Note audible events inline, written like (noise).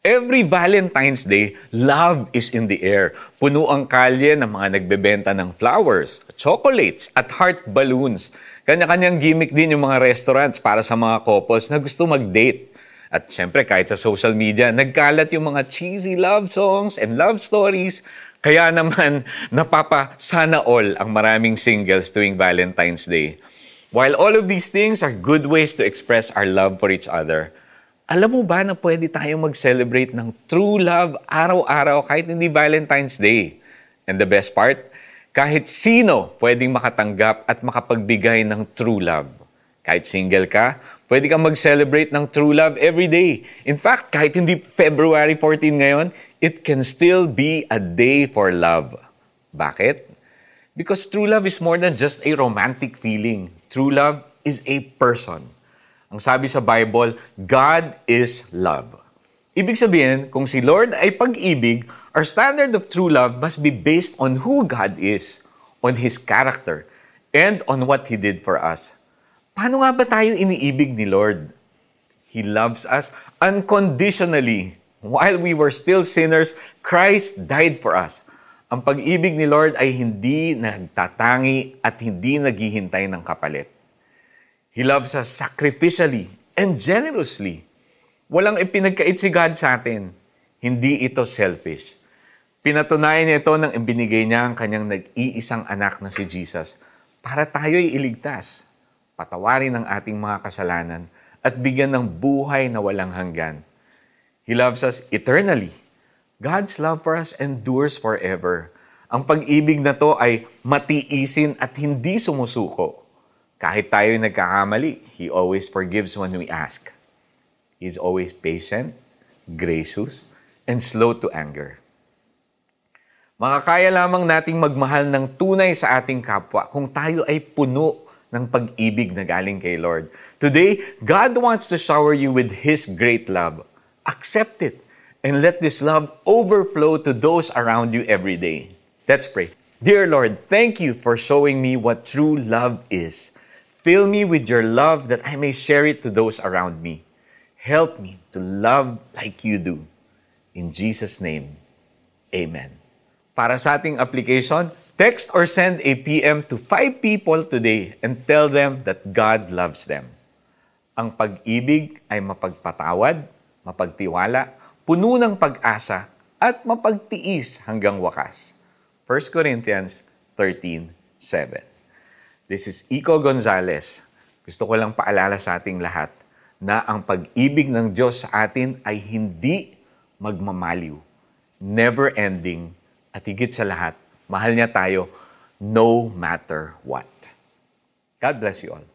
Every Valentine's Day, love is in the air. Puno ang kalye ng mga nagbebenta ng flowers, chocolates, at heart balloons. Kanya-kanyang gimmick din yung mga restaurants para sa mga couples na gusto mag-date. At syempre, kahit sa social media, nagkalat yung mga cheesy love songs and love stories. Kaya naman, (laughs) napapa sana all ang maraming singles tuwing Valentine's Day. While all of these things are good ways to express our love for each other, alam mo ba na pwede tayong mag-celebrate ng true love araw-araw kahit hindi Valentine's Day? And the best part, kahit sino pwedeng makatanggap at makapagbigay ng true love. Kahit single ka, pwede kang mag-celebrate ng true love every day. In fact, kahit hindi February 14 ngayon, it can still be a day for love. Bakit? Because true love is more than just a romantic feeling. True love is a person. Ang sabi sa Bible, God is love. Ibig sabihin, kung si Lord ay pag-ibig, our standard of true love must be based on who God is, on His character, and on what He did for us. Paano nga ba tayo iniibig ni Lord? He loves us unconditionally. While we were still sinners, Christ died for us. Ang pag-ibig ni Lord ay hindi nagtatangi at hindi naghihintay ng kapalit. He loves us sacrificially and generously. Walang ipinagkait si God sa atin. Hindi ito selfish. Pinatunayan niya ito nang ibinigay niya ang kanyang nag-iisang anak na si Jesus para tayo'y iligtas, patawarin ang ating mga kasalanan, at bigyan ng buhay na walang hanggan. He loves us eternally. God's love for us endures forever. Ang pag-ibig na to ay matiisin at hindi sumusuko. Kahit tayo'y nagkakamali, He always forgives when we ask. He's always patient, gracious, and slow to anger. Makakaya lamang nating magmahal ng tunay sa ating kapwa kung tayo ay puno ng pag-ibig na galing kay Lord. Today, God wants to shower you with His great love. Accept it and let this love overflow to those around you every day. Let's pray. Dear Lord, thank you for showing me what true love is. Fill me with your love that I may share it to those around me. Help me to love like you do. In Jesus' name, Amen. Para sa ating application, text or send a PM to five people today and tell them that God loves them. Ang pag-ibig ay mapagpatawad, mapagtiwala, puno ng pag-asa, at mapagtiis hanggang wakas. 1 Corinthians 13:7. This is Iko Gonzalez. Gusto ko lang paalala sa ating lahat na ang pag-ibig ng Diyos sa atin ay hindi magmamaliw, never-ending, at higit sa lahat, mahal niya tayo no matter what. God bless you all.